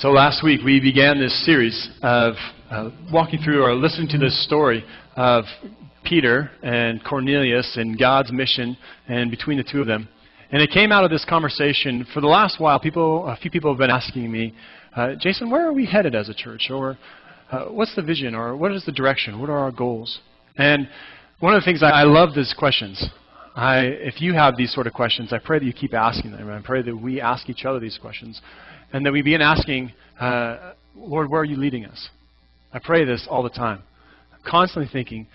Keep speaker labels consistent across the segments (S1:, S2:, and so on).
S1: So last week we began this series of uh, walking through or listening to this story of Peter and Cornelius and God's mission and between the two of them. And it came out of this conversation. For the last while, people, a few people have been asking me, uh, Jason, where are we headed as a church? Or uh, what's the vision? Or what is the direction? What are our goals? And one of the things I, I love these questions. I, if you have these sort of questions, I pray that you keep asking them. I pray that we ask each other these questions. And that we begin asking, uh, Lord, where are you leading us? I pray this all the time. I'm constantly thinking,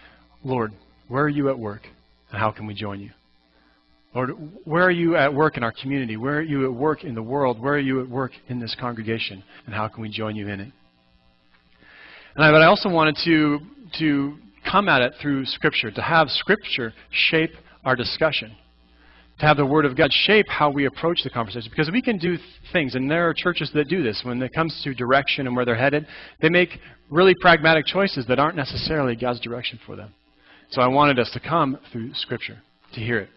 S1: Lord, where are you at work? And how can we join you? Lord, where are you at work in our community? Where are you at work in the world? Where are you at work in this congregation? And how can we join you in it? And I, but I also wanted to, to come at it through Scripture, to have Scripture shape our discussion to have the Word of God shape how we approach the conversation. Because we can do things, and there are churches that do this. When it comes to direction and where they're headed, they make really pragmatic choices that aren't necessarily God's direction for them. So I wanted us to come through Scripture to hear it.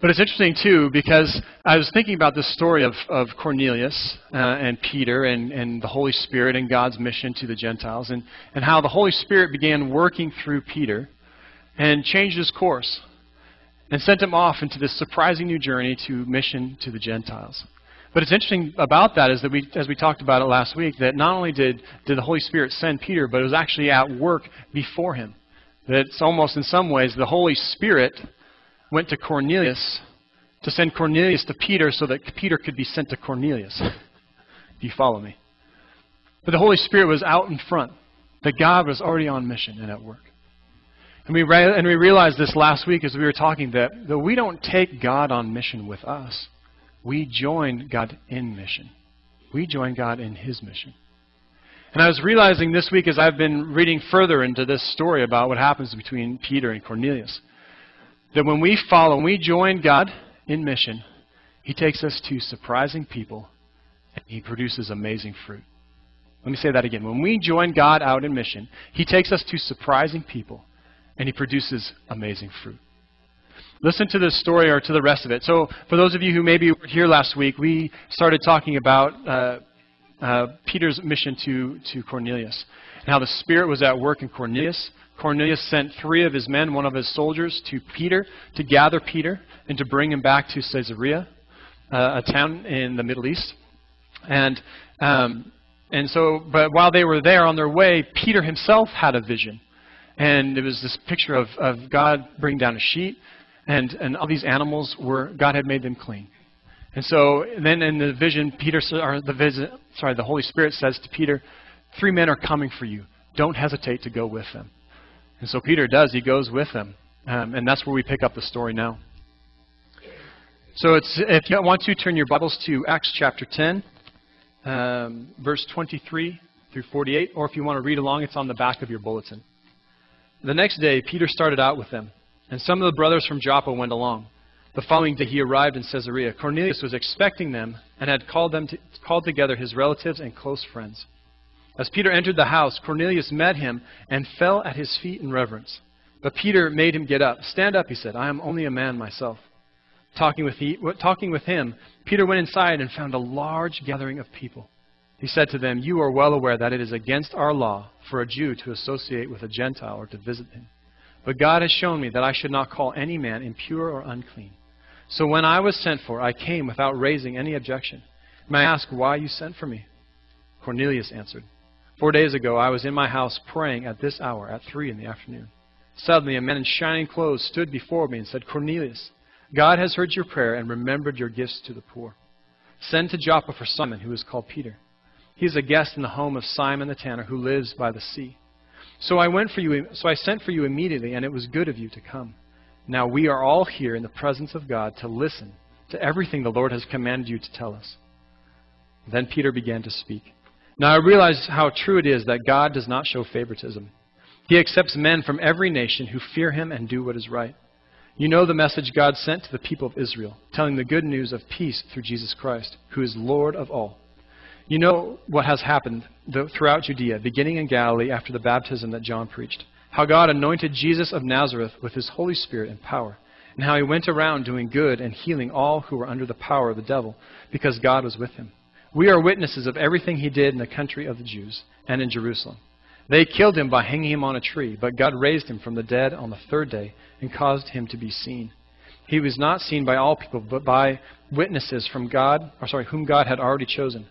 S1: But it's interesting, too, because I was thinking about this story of, of Cornelius uh, and Peter and, and the Holy Spirit and God's mission to the Gentiles, and, and how the Holy Spirit began working through Peter and changed his course and sent him off into this surprising new journey to mission to the Gentiles. But it's interesting about that is that we, as we talked about it last week, that not only did, did the Holy Spirit send Peter, but it was actually at work before him. That it's almost in some ways the Holy Spirit went to Cornelius to send Cornelius to Peter so that Peter could be sent to Cornelius. Do you follow me? But the Holy Spirit was out in front. That God was already on mission and at work. And we, re- and we realized this last week as we were talking that, that we don't take God on mission with us. We join God in mission. We join God in His mission. And I was realizing this week as I've been reading further into this story about what happens between Peter and Cornelius, that when we follow, when we join God in mission, He takes us to surprising people and He produces amazing fruit. Let me say that again. When we join God out in mission, He takes us to surprising people and he produces amazing fruit. Listen to this story or to the rest of it. So, for those of you who maybe were here last week, we started talking about uh, uh, Peter's mission to, to Cornelius and how the Spirit was at work in Cornelius. Cornelius sent three of his men, one of his soldiers, to Peter to gather Peter and to bring him back to Caesarea, uh, a town in the Middle East. And um, and so, but while they were there on their way, Peter himself had a vision. And it was this picture of, of God bringing down a sheet, and, and all these animals were, God had made them clean. And so then in the vision, Peter, or the visit, sorry, the Holy Spirit says to Peter, three men are coming for you. Don't hesitate to go with them. And so Peter does. He goes with them. Um, and that's where we pick up the story now. So if you want to, turn your Bibles to Acts chapter 10, um, verse 23 through 48. Or if you want to read along, it's on the back of your bulletin. The next day, Peter started out with them, and some of the brothers from Joppa went along. The following day, he arrived in Caesarea. Cornelius was expecting them and had called, them to, called together his relatives and close friends. As Peter entered the house, Cornelius met him and fell at his feet in reverence. But Peter made him get up. Stand up, he said. I am only a man myself. Talking with, he, talking with him, Peter went inside and found a large gathering of people. He said to them, You are well aware that it is against our law for a Jew to associate with a Gentile or to visit him. But God has shown me that I should not call any man impure or unclean. So when I was sent for, I came without raising any objection. May I ask why you sent for me? Cornelius answered, Four days ago I was in my house praying at this hour, at three in the afternoon. Suddenly a man in shining clothes stood before me and said, Cornelius, God has heard your prayer and remembered your gifts to the poor. Send to Joppa for Simon, who is called Peter. He is a guest in the home of Simon the tanner, who lives by the sea. So I went for you. So I sent for you immediately, and it was good of you to come. Now we are all here in the presence of God to listen to everything the Lord has commanded you to tell us. Then Peter began to speak. Now I realize how true it is that God does not show favoritism. He accepts men from every nation who fear him and do what is right. You know the message God sent to the people of Israel, telling the good news of peace through Jesus Christ, who is Lord of all. You know what has happened throughout Judea, beginning in Galilee after the baptism that John preached. How God anointed Jesus of Nazareth with his Holy Spirit and power, and how he went around doing good and healing all who were under the power of the devil, because God was with him. We are witnesses of everything he did in the country of the Jews and in Jerusalem. They killed him by hanging him on a tree, but God raised him from the dead on the third day and caused him to be seen. He was not seen by all people, but by witnesses from God, or sorry, whom God had already chosen,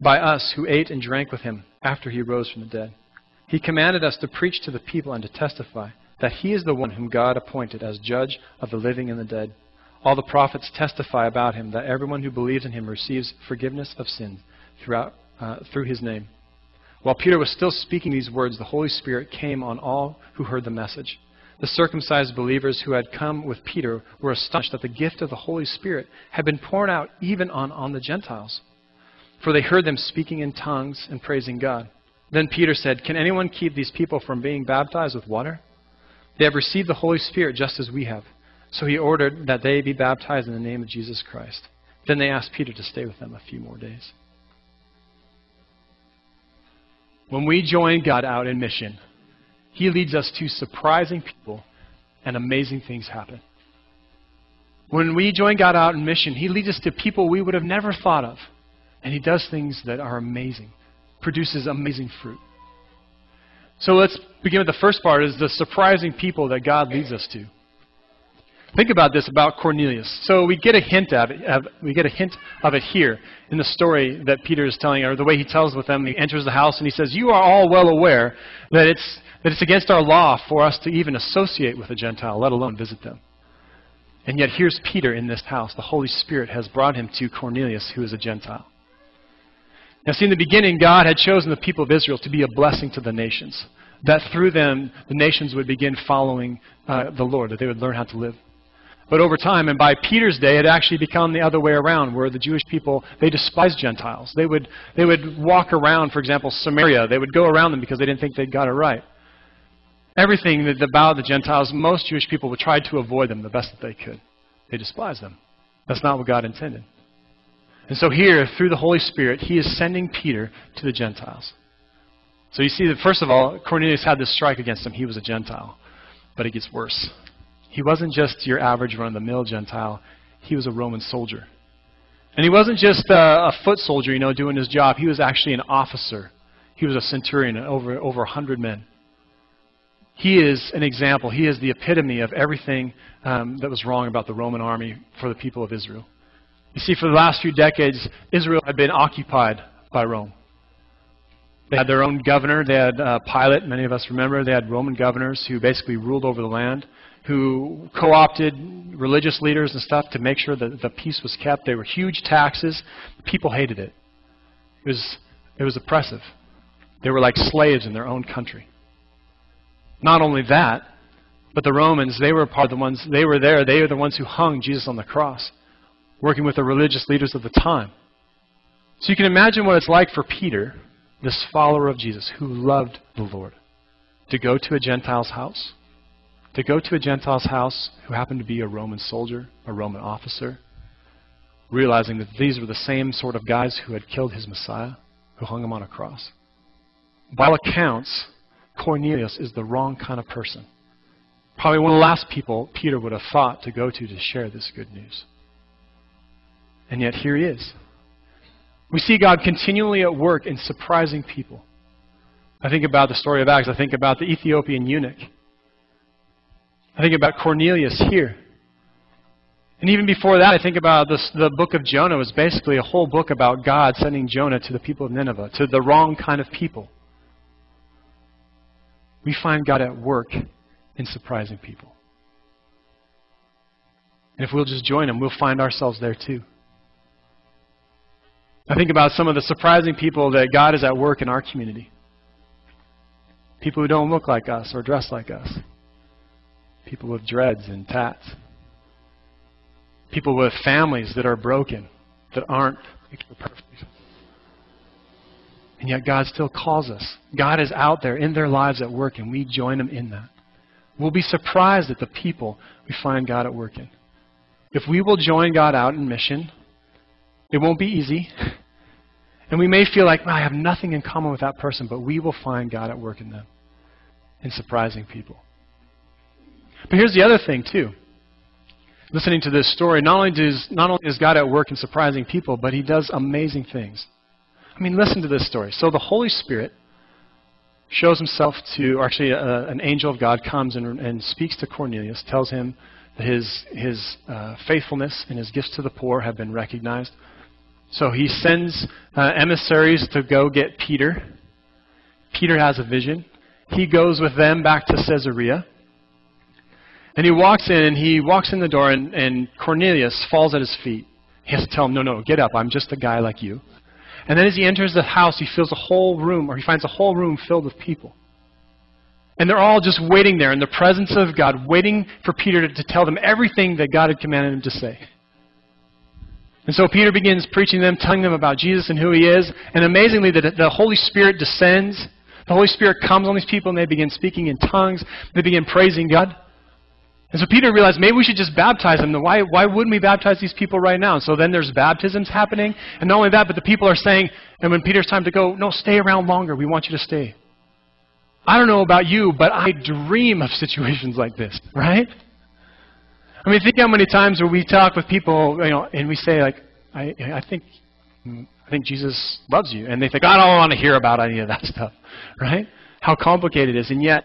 S1: by us who ate and drank with him after he rose from the dead. He commanded us to preach to the people and to testify that he is the one whom God appointed as judge of the living and the dead. All the prophets testify about him that everyone who believes in him receives forgiveness of sins throughout, uh, through his name. While Peter was still speaking these words, the Holy Spirit came on all who heard the message. The circumcised believers who had come with Peter were astonished that the gift of the Holy Spirit had been poured out even on, on the Gentiles. For they heard them speaking in tongues and praising God. Then Peter said, Can anyone keep these people from being baptized with water? They have received the Holy Spirit just as we have. So he ordered that they be baptized in the name of Jesus Christ. Then they asked Peter to stay with them a few more days. When we join God out in mission, he leads us to surprising people, and amazing things happen. When we join God out in mission, He leads us to people we would have never thought of. And He does things that are amazing, produces amazing fruit. So let's begin with the first part is the surprising people that God leads us to. Think about this about Cornelius. So we get a hint of it. we get a hint of it here in the story that Peter is telling, or the way he tells with them. He enters the house and he says, "You are all well aware that it's that it's against our law for us to even associate with a Gentile, let alone visit them." And yet here's Peter in this house. The Holy Spirit has brought him to Cornelius, who is a Gentile. Now, see, in the beginning, God had chosen the people of Israel to be a blessing to the nations. That through them, the nations would begin following uh, the Lord, that they would learn how to live. But over time, and by Peter's day, it actually become the other way around, where the Jewish people, they despised Gentiles. They would, they would walk around, for example, Samaria. They would go around them because they didn't think they'd got it right. Everything that about the Gentiles, most Jewish people would try to avoid them the best that they could. They despised them. That's not what God intended. And so here, through the Holy Spirit, he is sending Peter to the Gentiles. So you see that, first of all, Cornelius had this strike against him. He was a Gentile. But it gets worse. He wasn't just your average run of the mill Gentile, he was a Roman soldier. And he wasn't just a, a, foot soldier, you know, doing his job. He was actually an officer. He was a centurion, over over a hundred men. He is an example. He is the epitome of everything um, that was wrong about the Roman army for the people of Israel. You see, for the last few decades, Israel had been occupied by Rome. They had their own governor. They had uh, Pilate, many of us remember. They had Roman governors who basically ruled over the land who co opted religious leaders and stuff to make sure that the peace was kept. There were huge taxes. People hated it. It was, it was oppressive. They were like slaves in their own country. Not only that, but the Romans, they were part of the ones, they were there, they were the ones who hung Jesus on the cross, working with the religious leaders of the time. So you can imagine what it's like for Peter, this follower of Jesus, who loved the Lord, to go to a Gentile's house to go to a Gentile's house who happened to be a Roman soldier, a Roman officer, realizing that these were the same sort of guys who had killed his Messiah, who hung him on a cross. By all accounts, Cornelius is the wrong kind of person. Probably one of the last people Peter would have thought to go to to share this good news. And yet here he is. We see God continually at work in surprising people. I think about the story of Acts. I think about the Ethiopian eunuch I think about Cornelius here. And even before that, I think about this, the book of Jonah was basically a whole book about God sending Jonah to the people of Nineveh, to the wrong kind of people. We find God at work in surprising people. And if we'll just join Him, we'll find ourselves there too. I think about some of the surprising people that God is at work in our community. People who don't look like us or dress like us. People with dreads and tats. People with families that are broken, that aren't perfect. And yet God still calls us. God is out there in their lives at work, and we join them in that. We'll be surprised at the people we find God at work in. If we will join God out in mission, it won't be easy. And we may feel like, well, I have nothing in common with that person, but we will find God at work in them in surprising people. But here's the other thing, too. listening to this story, not only, does, not only is God at work in surprising people, but he does amazing things. I mean, listen to this story. So the Holy Spirit shows himself to, or actually, uh, an angel of God comes and, and, speaks to Cornelius, tells him that his, his uh, faithfulness and his gifts to the poor have been recognized. So he sends uh, emissaries to go get Peter. Peter has a vision. He goes with them back to Caesarea. And he walks in, and he walks in the door, and, and Cornelius falls at his feet. He has to tell him, No, no, get up. I'm just a guy like you. And then as he enters the house, he feels a whole room, or he finds a whole room filled with people. And they're all just waiting there in the presence of God, waiting for Peter to, to tell them everything that God had commanded him to say. And so Peter begins preaching them, telling them about Jesus and who he is. And amazingly, the, the Holy Spirit descends. The Holy Spirit comes on these people, and they begin speaking in tongues. They begin praising God. And so Peter realized maybe we should just baptize them. Why, why wouldn't we baptize these people right now? So then there's baptisms happening. And not only that, but the people are saying, and when Peter's time to go, no, stay around longer. We want you to stay. I don't know about you, but I dream of situations like this, right? I mean, think how many times where we talk with people, you know, and we say like, I, I think, I think Jesus loves you, and they think, I don't want to hear about any of that stuff, right? How complicated it is, and yet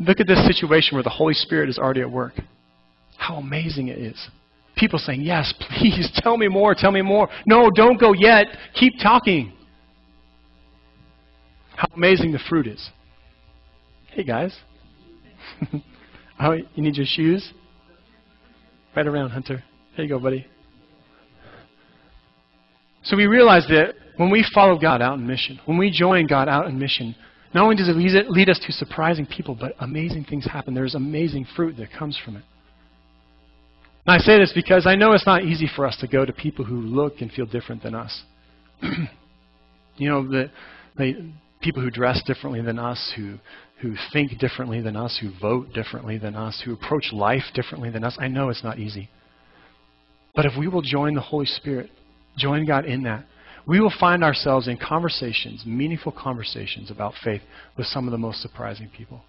S1: Look at this situation where the Holy Spirit is already at work. How amazing it is. People saying, Yes, please, tell me more, tell me more. No, don't go yet. Keep talking. How amazing the fruit is. Hey, guys. oh, you need your shoes? Right around, Hunter. Here you go, buddy. So we realize that when we follow God out in mission, when we join God out in mission, not only does it lead us to surprising people, but amazing things happen. There's amazing fruit that comes from it. And I say this because I know it's not easy for us to go to people who look and feel different than us. you know, the, the people who dress differently than us, who, who think differently than us, who vote differently than us, who approach life differently than us. I know it's not easy. But if we will join the Holy Spirit, join God in that, we will find ourselves in conversations, meaningful conversations about faith with some of the most surprising people.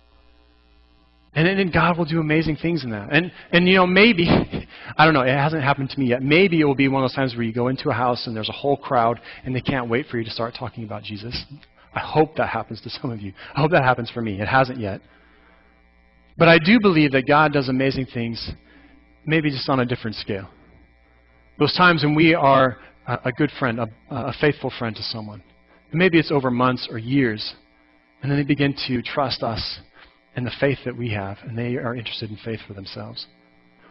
S1: And then God will do amazing things in that. And, and you know, maybe, I don't know, it hasn't happened to me yet. Maybe it will be one of those times where you go into a house and there's a whole crowd and they can't wait for you to start talking about Jesus. I hope that happens to some of you. I hope that happens for me. It hasn't yet. But I do believe that God does amazing things, maybe just on a different scale. Those times when we are a good friend, a, a faithful friend to someone. Maybe it's over months or years. And then they begin to trust us and the faith that we have, and they are interested in faith for themselves.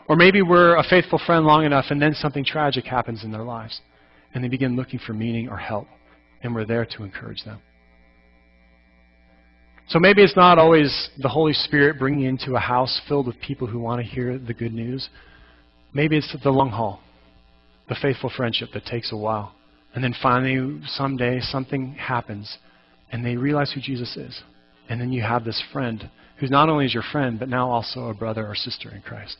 S1: Or maybe we're a faithful friend long enough, and then something tragic happens in their lives, and they begin looking for meaning or help, and we're there to encourage them. So maybe it's not always the Holy Spirit bringing you into a house filled with people who want to hear the good news. Maybe it's the long haul the faithful friendship that takes a while. And then finally, someday, something happens, and they realize who Jesus is. And then you have this friend who's not only is your friend, but now also a brother or sister in Christ.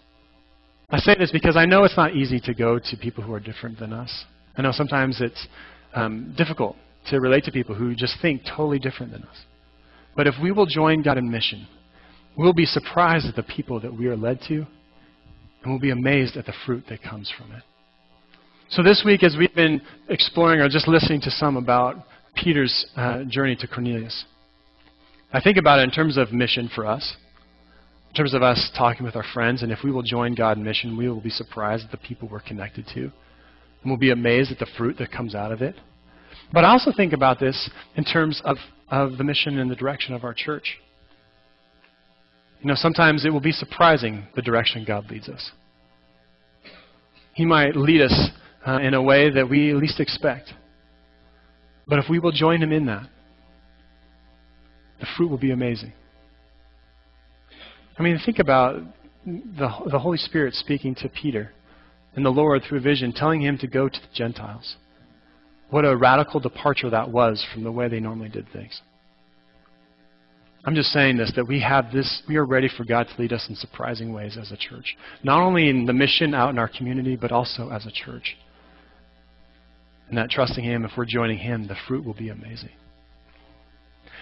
S1: I say this because I know it's not easy to go to people who are different than us. I know sometimes it's um, difficult to relate to people who just think totally different than us. But if we will join God in mission, we'll be surprised at the people that we are led to, and we'll be amazed at the fruit that comes from it. So this week, as we've been exploring or just listening to some about Peter's uh, journey to Cornelius, I think about it in terms of mission for us, in terms of us talking with our friends, and if we will join God in mission, we will be surprised at the people we're connected to, and we'll be amazed at the fruit that comes out of it. But I also think about this in terms of, of the mission and the direction of our church. You know, sometimes it will be surprising the direction God leads us. He might lead us uh, in a way that we least expect. But if we will join Him in that, the fruit will be amazing. I mean, think about the, the Holy Spirit speaking to Peter and the Lord through a vision, telling him to go to the Gentiles. What a radical departure that was from the way they normally did things. I'm just saying this that we have this, we are ready for God to lead us in surprising ways as a church. Not only in the mission out in our community, but also as a church. And that trusting Him, if we're joining Him, the fruit will be amazing.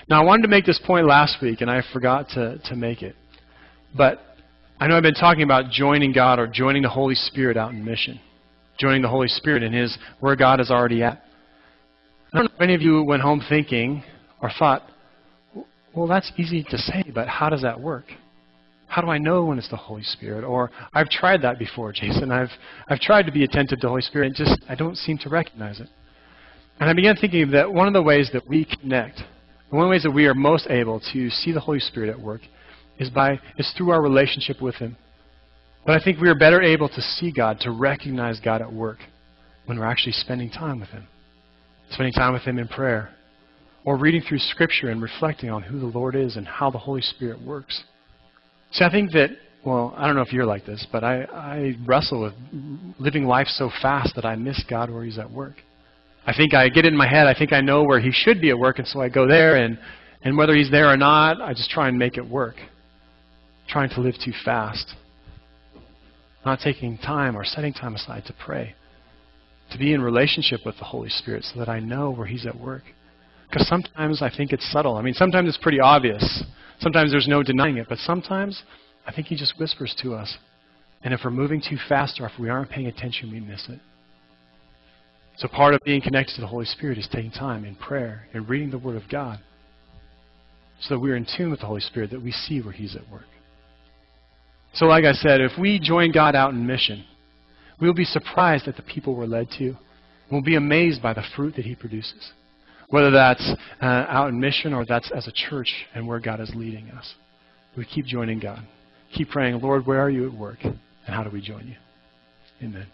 S1: Now, I wanted to make this point last week, and I forgot to, to make it. But I know I've been talking about joining God or joining the Holy Spirit out in mission, joining the Holy Spirit in His where God is already at. I don't know if any of you went home thinking or thought, well, that's easy to say, but how does that work? How do I know when it's the Holy Spirit? Or I've tried that before, Jason. I've I've tried to be attentive to the Holy Spirit and just I don't seem to recognize it. And I began thinking that one of the ways that we connect, one of the ways that we are most able to see the Holy Spirit at work is by is through our relationship with him. But I think we are better able to see God, to recognize God at work when we're actually spending time with him. Spending time with him in prayer. Or reading through scripture and reflecting on who the Lord is and how the Holy Spirit works. See, I think that well, I don't know if you're like this, but I, I wrestle with living life so fast that I miss God where He's at work. I think I get in my head. I think I know where He should be at work, and so I go there, and, and whether He's there or not, I just try and make it work trying to live too fast, not taking time or setting time aside to pray, to be in relationship with the Holy Spirit so that I know where He's at work. Because sometimes I think it's subtle. I mean, sometimes it's pretty obvious. Sometimes there's no denying it. But sometimes I think He just whispers to us. And if we're moving too fast or if we aren't paying attention, we miss it. So part of being connected to the Holy Spirit is taking time in prayer and reading the Word of God so that we're in tune with the Holy Spirit, that we see where He's at work. So, like I said, if we join God out in mission, we'll be surprised at the people we're led to. We'll be amazed by the fruit that He produces, whether that's uh, out in mission or that's as a church and where God is leading us. We keep joining God. Keep praying, Lord, where are you at work? And how do we join you? Amen.